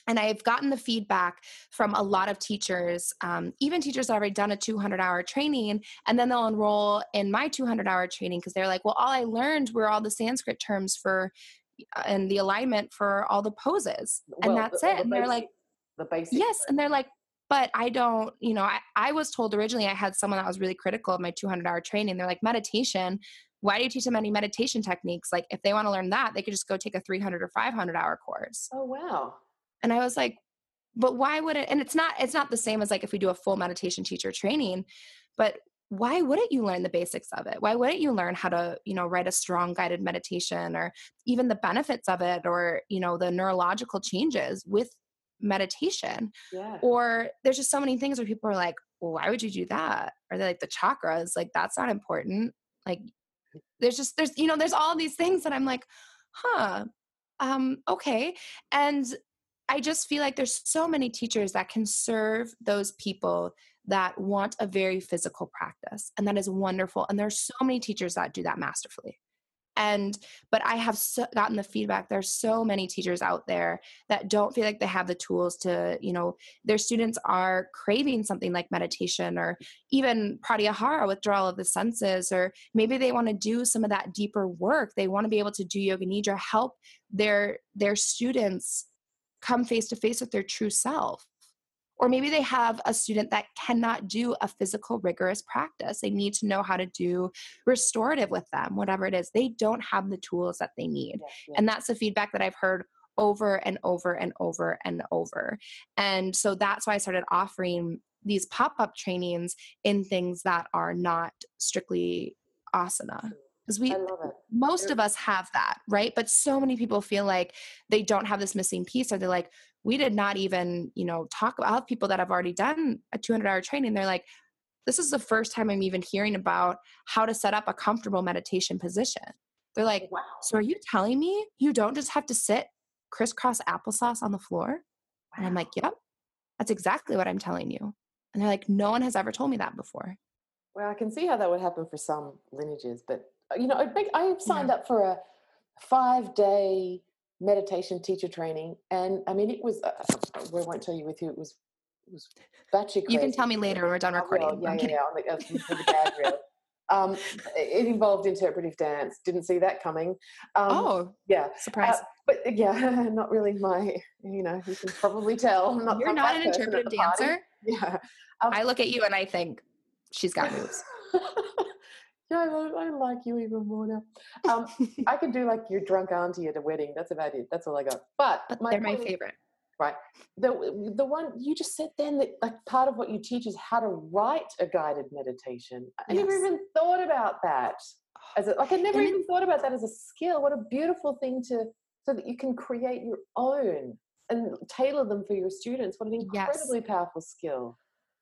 And I've gotten the feedback from a lot of teachers, um, even teachers that have already done a 200 hour training, and then they'll enroll in my 200 hour training because they're like, well, all I learned were all the Sanskrit terms for uh, and the alignment for all the poses, and well, that's the, it. The and they're like, the basic. Yes, and they're like, but I don't, you know, I, I was told originally I had someone that was really critical of my 200 hour training. They're like, meditation. Why do you teach them any meditation techniques? Like, if they want to learn that, they could just go take a 300 or 500 hour course. Oh, wow. And I was like, but why would it? And it's not, it's not the same as like if we do a full meditation teacher training, but why wouldn't you learn the basics of it? Why wouldn't you learn how to, you know, write a strong guided meditation or even the benefits of it or, you know, the neurological changes with meditation? Yeah. Or there's just so many things where people are like, well, why would you do that? Or they're like the chakras, like that's not important. Like there's just there's you know, there's all these things that I'm like, huh, um, okay. And I just feel like there's so many teachers that can serve those people that want a very physical practice. And that is wonderful. And there's so many teachers that do that masterfully. And, but I have so, gotten the feedback there's so many teachers out there that don't feel like they have the tools to, you know, their students are craving something like meditation or even pratyahara, withdrawal of the senses, or maybe they want to do some of that deeper work. They want to be able to do yoga nidra, help their, their students come face to face with their true self. Or maybe they have a student that cannot do a physical, rigorous practice. They need to know how to do restorative with them, whatever it is. They don't have the tools that they need. Yeah, yeah. And that's the feedback that I've heard over and over and over and over. And so that's why I started offering these pop up trainings in things that are not strictly asana because we most of us have that right? But so many people feel like they don't have this missing piece or they're like we did not even you know talk about people that have already done a 200 hour training. They're like this is the first time i'm even hearing about how to set up a comfortable meditation position. They're like wow. so are you telling me you don't just have to sit crisscross applesauce on the floor? Wow. and i'm like yep. That's exactly what i'm telling you. And they're like no one has ever told me that before. Well i can see how that would happen for some lineages but you know, I signed yeah. up for a five day meditation teacher training, and I mean, it was. Uh, uh I won't tell you with who it was. It was batshit You can tell me later when we're done recording. Oh, yeah, yeah, yeah, uh, the bad reel. Um, it involved interpretive dance. Didn't see that coming. Um, oh, yeah, surprise! Uh, but yeah, *laughs* not really my. You know, you can probably tell. I'm not, You're not, not an interpretive dancer. Yeah, um, I look at you and I think she's got moves. *laughs* yeah, I, I, like you even more now. Um, *laughs* I could do like your drunk auntie at a wedding. That's about it. That's all I got. But, but my they're my favorite. Right. The the one you just said then that like part of what you teach is how to write a guided meditation. I yes. never even thought about that as a, like I never and even thought about that as a skill. What a beautiful thing to so that you can create your own and tailor them for your students. What an incredibly yes. powerful skill.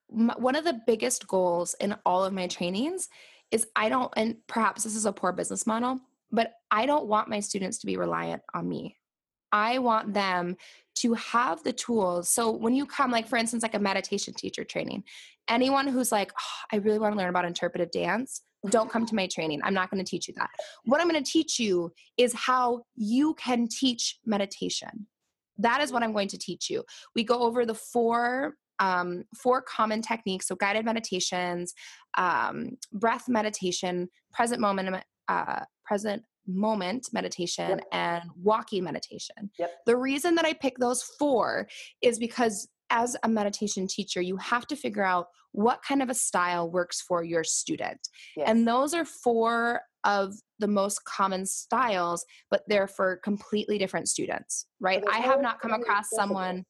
One of the biggest goals in all of my trainings is I don't, and perhaps this is a poor business model, but I don't want my students to be reliant on me. I want them to have the tools. So when you come, like for instance, like a meditation teacher training, anyone who's like, oh, I really want to learn about interpretive dance, don't come to my training. I'm not going to teach you that. What I'm going to teach you is how you can teach meditation. That is what I'm going to teach you. We go over the four um, four common techniques so guided meditations um, breath meditation present moment uh, present moment meditation yep. and walking meditation yep. the reason that i pick those four is because as a meditation teacher, you have to figure out what kind of a style works for your student. Yes. And those are four of the most common styles, but they're for completely different students, right? I have not come across someone.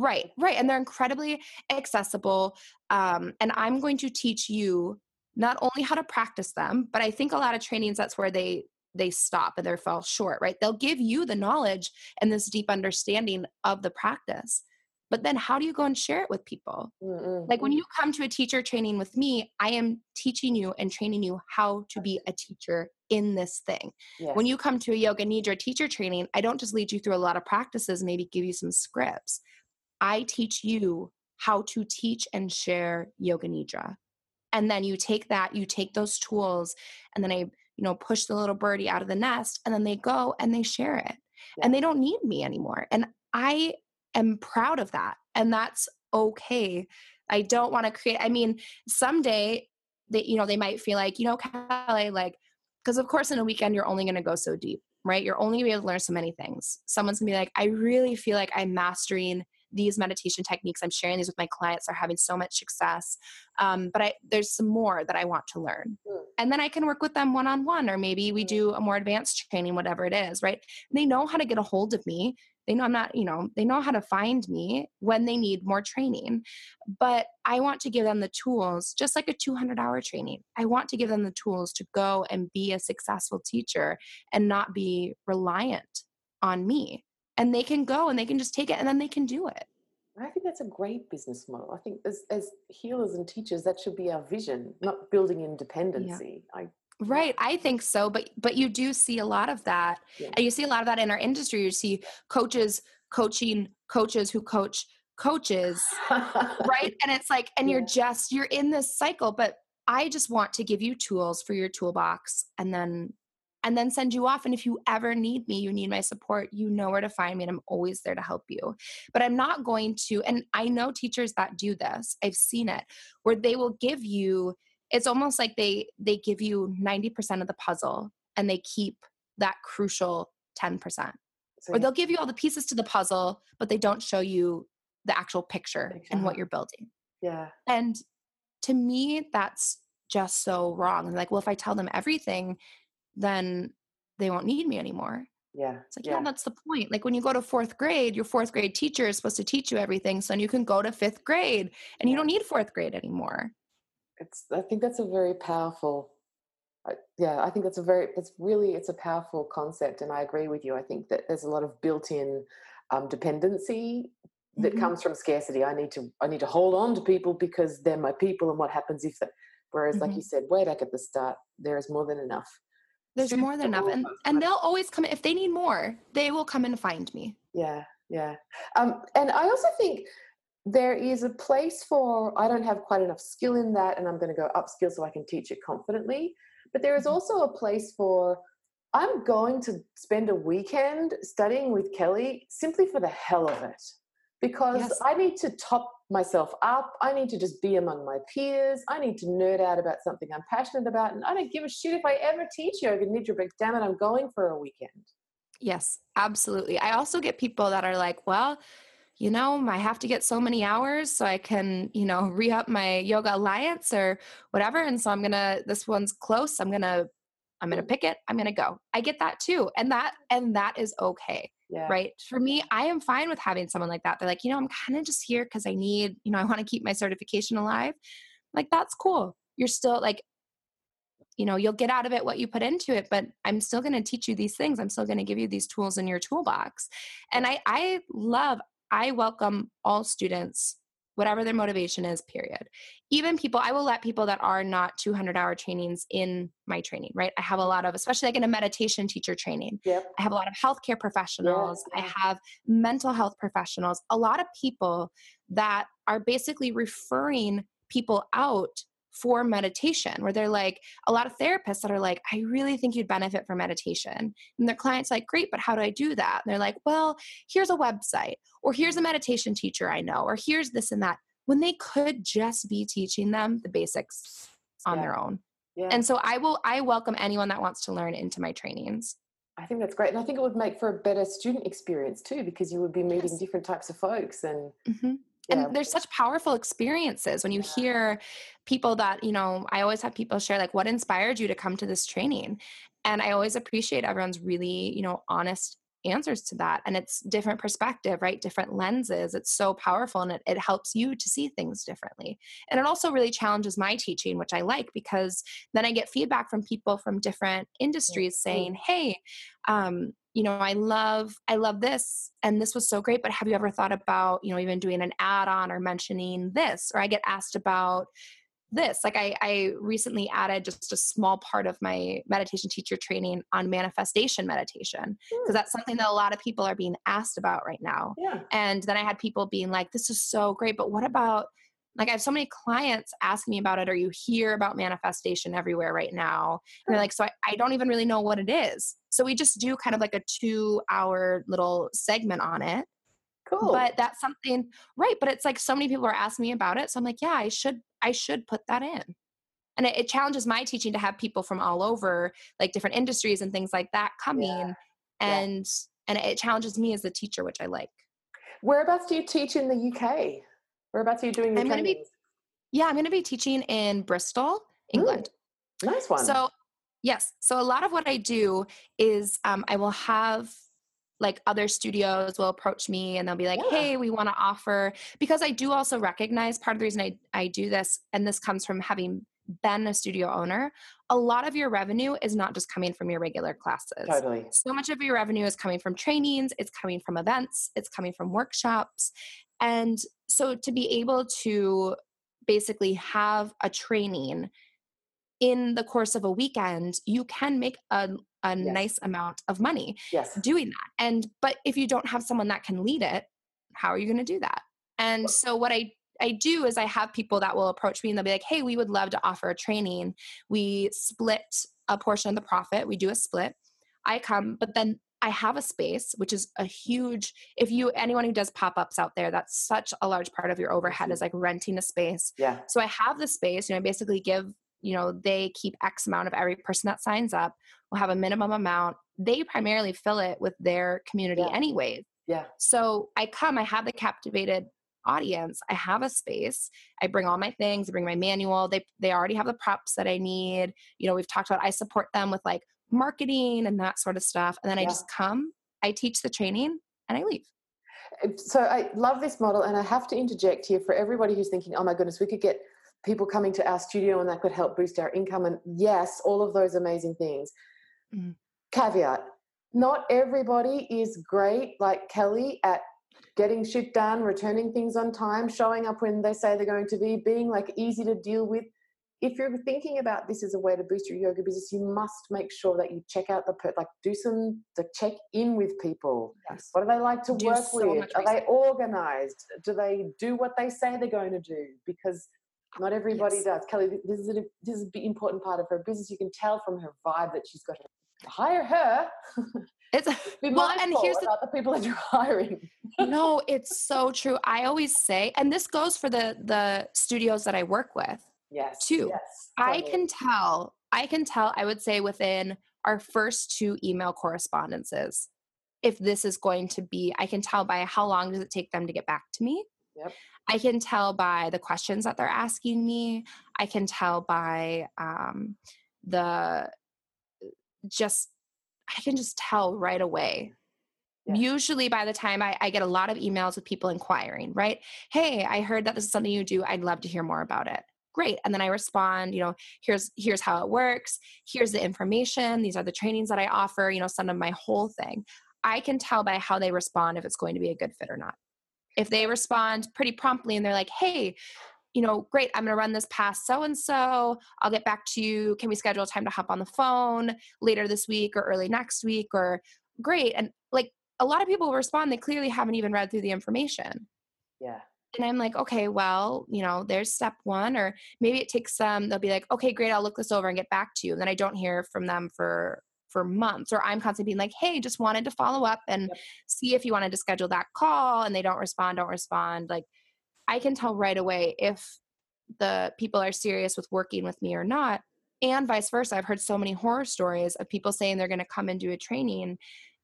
Right, right. And they're incredibly accessible. Um, and I'm going to teach you not only how to practice them, but I think a lot of trainings that's where they they stop and they fall short, right? They'll give you the knowledge and this deep understanding of the practice but then how do you go and share it with people mm like when you come to a teacher training with me i am teaching you and training you how to be a teacher in this thing yes. when you come to a yoga nidra teacher training i don't just lead you through a lot of practices maybe give you some scripts i teach you how to teach and share yoga nidra and then you take that you take those tools and then i you know push the little birdie out of the nest and then they go and they share it yeah. and they don't need me anymore and i am proud of that. And that's okay. I don't want to create, I mean, someday they, you know, they might feel like, you know, Kelly, like, because of course in a weekend you're only going to go so deep, right? You're only going to be able to learn so many things. Someone's gonna be like, I really feel like I'm mastering these meditation techniques. I'm sharing these with my clients. They're having so much success. Um, but I, there's some more that I want to learn. Mm. And then I can work with them one on one, or maybe we mm. do a more advanced training, whatever it is, right? They know how to get a hold of me they know I'm not, you know, they know how to find me when they need more training. But I want to give them the tools, just like a 200 hour training. I want to give them the tools to go and be a successful teacher and not be reliant on me. And they can go and they can just take it and then they can do it. I think that's a great business model. I think as, as healers and teachers, that should be our vision, not building independency. Yeah. I Right, I think so, but but you do see a lot of that, yeah. and you see a lot of that in our industry. You see coaches coaching coaches who coach coaches, right? *laughs* And it's like, and yeah. you're just you're in this cycle. But I just want to give you tools for your toolbox, and then and then send you off. And if you ever need me, you need my support, you know where to find me, and I'm always there to help you. But I'm not going to, and I know teachers that do this. I've seen it where they will give you it's almost like they they give you 90% of the puzzle and they keep that crucial 10%. So, or they'll give you all the pieces to the puzzle, but they don't show you the actual picture and what uh-huh. you're building. Yeah. And to me, that's just so wrong. Like, well, if I tell them everything, then they won't need me anymore. Yeah. It's like, yeah. yeah. that's the point. Like when you go to fourth grade, your fourth grade teacher is supposed to teach you everything. So then you can go to fifth grade and you don't need fourth grade anymore it's i think that's a very powerful yeah i think that's a very it's really it's a powerful concept and i agree with you i think that there's a lot of built-in um, dependency that mm-hmm. comes from scarcity i need to i need to hold on to people because they're my people and what happens if that whereas mm-hmm. like you said way back at the start there is more than enough there's more than enough and, and they'll always come if they need more they will come and find me yeah yeah um, and i also think there is a place for i don't have quite enough skill in that and i'm going to go upskill so i can teach it confidently but there is mm-hmm. also a place for i'm going to spend a weekend studying with kelly simply for the hell of it because yes. i need to top myself up i need to just be among my peers i need to nerd out about something i'm passionate about and i don't give a shit if i ever teach yoga nidra but damn it i'm going for a weekend yes absolutely i also get people that are like well you know, I have to get so many hours so I can, you know, *laughs* re up my yoga alliance or whatever. And so I'm going to, this one's close. I'm going to, I'm going to pick it. I'm going to go. I get that too. And that, and that is okay. Yeah. Right. For me, I am fine with having someone like that. They're like, you know, I'm kind of just here because I need, you know, I want to keep my certification alive. Like, that's cool. You're still like, you know, you'll get out of it what you put into it, but I'm still going to teach you these things. I'm still going to give you these tools in your toolbox. And I, I love, I welcome all students, whatever their motivation is, period. Even people, I will let people that are not 200 hour trainings in my training, right? I have a lot of, especially like in a meditation teacher training, yep. I have a lot of healthcare professionals, I have mental health professionals, a lot of people that are basically referring people out for meditation where they're like a lot of therapists that are like i really think you'd benefit from meditation and their clients like great but how do i do that and they're like well here's a website or here's a meditation teacher i know or here's this and that when they could just be teaching them the basics on yeah. their own yeah. and so i will i welcome anyone that wants to learn into my trainings I think that's great. And I think it would make for a better student experience too, because you would be meeting yes. different types of folks and mm-hmm and yeah. there's such powerful experiences when you hear people that you know i always have people share like what inspired you to come to this training and i always appreciate everyone's really you know honest answers to that and it's different perspective right? Different lenses it's so powerful and it, it helps you to see things differently. And it also really challenges my teaching which i like because then i get feedback from people from different industries saying hey um, you know i love i love this and this was so great but have you ever thought about you know even doing an add-on or mentioning this? Or i get asked about this like I, I recently added just a small part of my meditation teacher training on manifestation meditation because hmm. that's something that a lot of people are being asked about right now yeah. and then i had people being like this is so great but what about like I have so many clients ask me about it, or you hear about manifestation everywhere right now. And they're like, so I, I don't even really know what it is. So we just do kind of like a two hour little segment on it. Cool. But that's something, right? But it's like so many people are asking me about it. So I'm like, yeah, I should, I should put that in. And it, it challenges my teaching to have people from all over, like different industries and things like that coming. Yeah. And yeah. and it challenges me as a teacher, which I like. Whereabouts do you teach in the UK? Whereabouts are you doing your I'm trainings? Gonna be, yeah, I'm going to be teaching in Bristol, England. Ooh, nice one. So, yes. So, a lot of what I do is um, I will have like other studios will approach me and they'll be like, yeah. hey, we want to offer, because I do also recognize part of the reason I, I do this, and this comes from having been a studio owner, a lot of your revenue is not just coming from your regular classes. Totally. So much of your revenue is coming from trainings, it's coming from events, it's coming from workshops. And so to be able to basically have a training in the course of a weekend, you can make a, a yes. nice amount of money yes. doing that. And but if you don't have someone that can lead it, how are you going to do that? And so what I I do is I have people that will approach me and they'll be like, "Hey, we would love to offer a training. We split a portion of the profit. We do a split. I come, but then I have a space, which is a huge, if you, anyone who does pop ups out there, that's such a large part of your overhead is like renting a space. Yeah. So I have the space, you know, I basically give, you know, they keep X amount of every person that signs up will have a minimum amount. They primarily fill it with their community yeah. anyways. Yeah. So I come, I have the captivated audience i have a space i bring all my things i bring my manual they they already have the props that i need you know we've talked about i support them with like marketing and that sort of stuff. And then I just come, I teach the training, and I leave. So I love this model, and I have to interject here for everybody who's thinking, oh my goodness, we could get people coming to our studio and that could help boost our income. And yes, all of those amazing things. Mm. Caveat not everybody is great like Kelly at getting shit done, returning things on time, showing up when they say they're going to be, being like easy to deal with if you're thinking about this as a way to boost your yoga business, you must make sure that you check out the per- like do some to check in with people. Yes. What do they like to do work so with? Are they organized? Do they do what they say they're going to do? Because not everybody yes. does. Kelly, this is a this is an important part of her business. You can tell from her vibe that she's got to hire her. It's *laughs* Be well, and here's the, the people that you're hiring. no, it's so true. I always say, and this goes for the the studios that I work with Yes. Two. Yes, totally. I can tell, I can tell, I would say within our first two email correspondences, if this is going to be i can tell by how long does it take them to get back to me yep. I can tell by the questions that they're asking me. I can tell by um, the just i can just tell right away. Yeah. usually by the time I, I get a lot of emails with people inquiring right? Hey i heard that this is something you do. I'd love to hear more about it. Great. And then i respond you know here's here's how it works. Here's the information. These are the trainings that i offer you know send them my whole thing. I can tell by how they respond if it's going to be a good fit or not if they respond pretty promptly and they're like hey you know great i'm going to run this past so and so i'll get back to you. Can we schedule a time to hop on the phone later this week or early next week or great. And like a lot of people respond they clearly haven't even read through the information. Yeah. And I'm like, okay, well, you know, there's step one, or maybe it takes them, they'll be like, okay, great, I'll look this over and get back to you. And then I don't hear from them for for months or i'm constantly being like hey just wanted to follow up and yep. see if you wanted to schedule that call and they don't respond don't respond like i can tell right away if the people are serious with working with me or not and vice versa i've heard so many horror stories of people saying they're going to come and do a training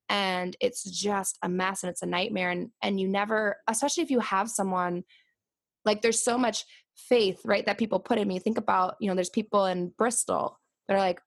and it's just a mess and it's a nightmare and and you never especially if you have someone like there's so much faith right that people put in me think about you know there's people in bristol that are like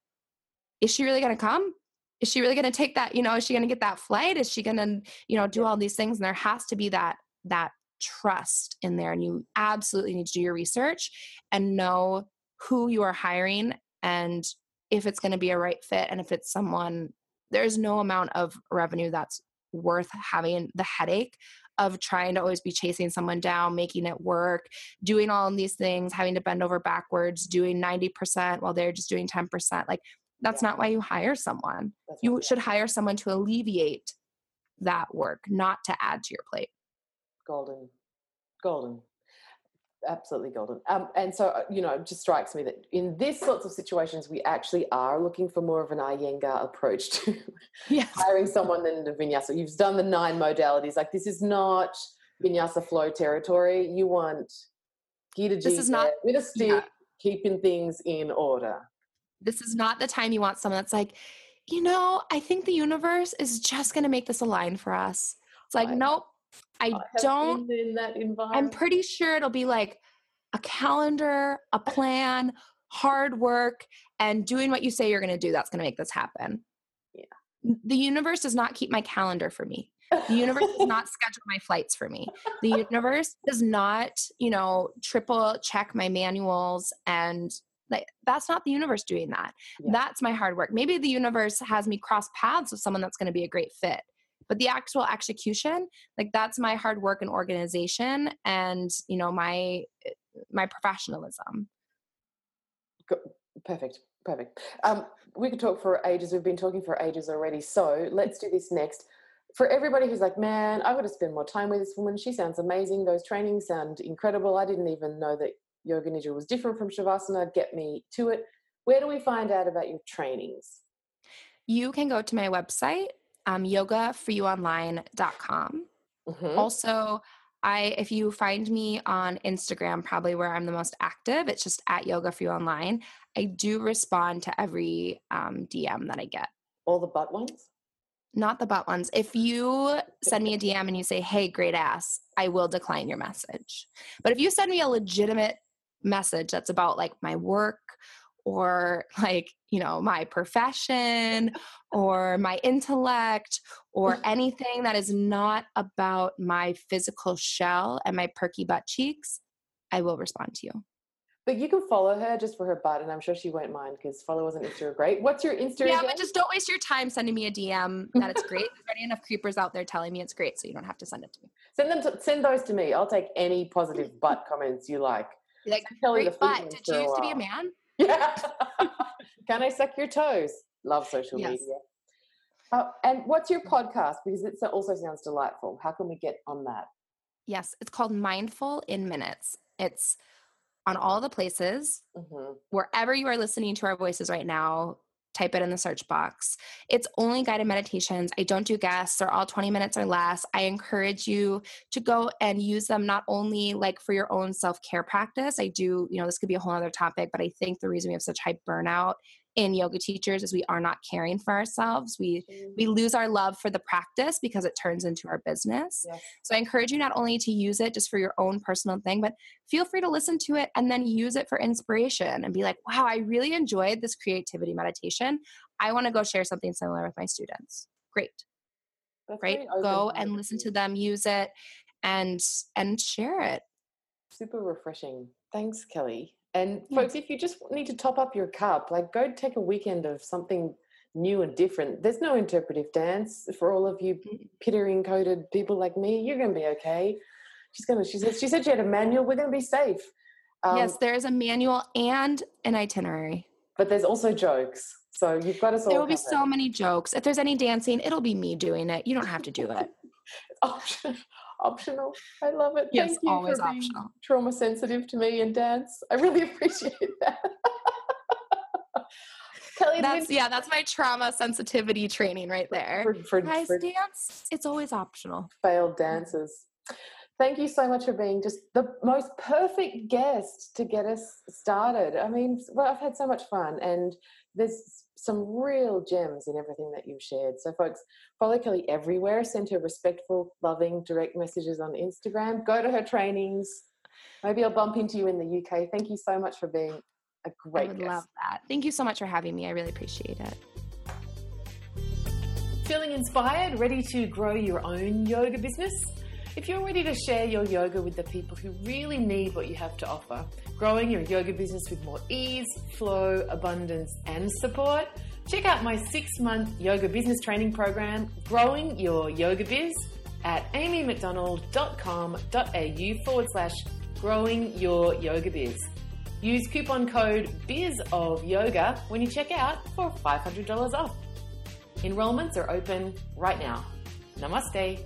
is she really going to come is she really going to take that you know is she going to get that flight is she going to you know do all these things and there has to be that that trust in there and you absolutely need to do your research and know who you are hiring and if it's going to be a right fit and if it's someone there's no amount of revenue that's worth having the headache of trying to always be chasing someone down, making it work, doing all these things, having to bend over backwards, doing 90% while they're just doing 10%. Like, that's yeah. not why you hire someone. That's you should hire someone to alleviate that work, not to add to your plate. Golden. Golden absolutely golden. Um, and so, uh, you know, it just strikes me that in these sorts of situations, we actually are looking for more of an Iyengar approach *laughs* to yes. hiring someone than the vinyasa. You've done the nine modalities. Like this is not vinyasa flow territory. You want Gita This is not with a stick, yeah. keeping things in order. This is not the time you want someone that's like, you know, I think the universe is just going to make this align for us. It's like, nope, I, I don't. in that environment. I'm pretty sure it'll be like a calendar, a plan, hard work, and doing what you say you're going to do. That's going to make this happen. Yeah. The universe does not keep my calendar for me. The universe does not *laughs* schedule my flights for me. The universe does not, you know, triple check my manuals and like that's not the universe doing that. Yeah. That's my hard work. Maybe the universe has me cross paths with someone that's going to be a great fit but the actual execution like that's my hard work and organization and you know my my professionalism. Perfect perfect. Um, we could talk for ages. We've been talking for ages already. So let's do this next. For everybody who's like man i would have spent more time with this woman. She sounds amazing. Those trainings sound incredible. I didn't even know that yoga nidra was different from shavasana get me to it where do we find out about your trainings you can go to my website um, yogaforyouonline.com. Mm-hmm. Also, I if you find me on Instagram, probably where I'm the most active, it's just at Yoga for You Online. I do respond to every um, DM that I get. All the butt ones? Not the butt ones. If you send me a DM and you say, "Hey, great ass," I will decline your message. But if you send me a legitimate message that's about like my work or *laughs* like you know my profession or my intellect or *laughs* anything that is not about my physical shell and my perky butt cheeks i will respond to you. But you can follow her just for her butt and i'm sure she won't mind because followers on insta are great. What's your insta yeah again? but just don't waste your time sending me a dm that it's great. There's already enough creepers out there telling me it's great so you don't have to send it to me. Send them to, send those to me. I'll take any *laughs* positive butt comments you like like great butt did you used to be a man *laughs* yeah. Can I suck your toes? Love social yes. media. Uh, and what's your podcast? Because it also sounds delightful. How can we get on that? Yes, it's called Mindful in Minutes. It's on all the places. Mm-hmm. Wherever you are listening to our voices right now, type it in the search box. It's only guided meditations. I don't do guests. They're all 20 minutes or less. I encourage you to go and use them not only like for your own self-care practice. I do, you know, this could be a whole other topic, but I think the reason we have such high burnout in yoga teachers is we are not caring for ourselves. We mm. we lose our love for the practice because it turns into our business. So I encourage you not only to use it just for your own personal thing, but feel free to listen to it and then use it for inspiration and be like, "Wow, I really enjoyed this creativity meditation. I want to go share something similar with my students." Great. That's right? Go and listen to them, use it and and share it. Super refreshing. Thanks, Kelly. And folks, if you just need to top up your cup, like go take a weekend of something new and different. There's no interpretive dance for all of you mm. pittering coded people like me. You're going to be okay. She's going to. She said. She said she had a manual. We're going to be safe. Um, yes, there is a manual and an itinerary. But there's also jokes. So you've got us all. There will covered. be so many jokes. If there's any dancing, it'll be me doing it. You don't have to do it. *laughs* optional. I love it. Yes, Thank you always for being optional. trauma sensitive to me and dance. I really *laughs* appreciate that. *laughs* Kelly, that's yeah, that's my trauma sensitivity training right there. For, for, Guys, for dance, it's always optional. Failed dances. Thank you so much for being just the most perfect guest to get us started. I mean, well, I've had so much fun, and there's some real gems in everything that you've shared. So, folks, follow Kelly everywhere. Send her respectful, loving, direct messages on Instagram. Go to her trainings. Maybe I'll bump into you in the UK. Thank you so much for being a great I would guest. love that. Thank you so much for having me. I really appreciate it. Feeling inspired? Ready to grow your own yoga business? If you're ready to share your yoga with the people who really need what you have to offer, growing your yoga business with more ease, flow, abundance, and support, check out my six month yoga business training program, Growing Your Yoga Biz, at amymcdonald.com.au forward slash growing your yoga biz. Use coupon code BIZ of yoga when you check out for $500 off. Enrollments are open right now. Namaste.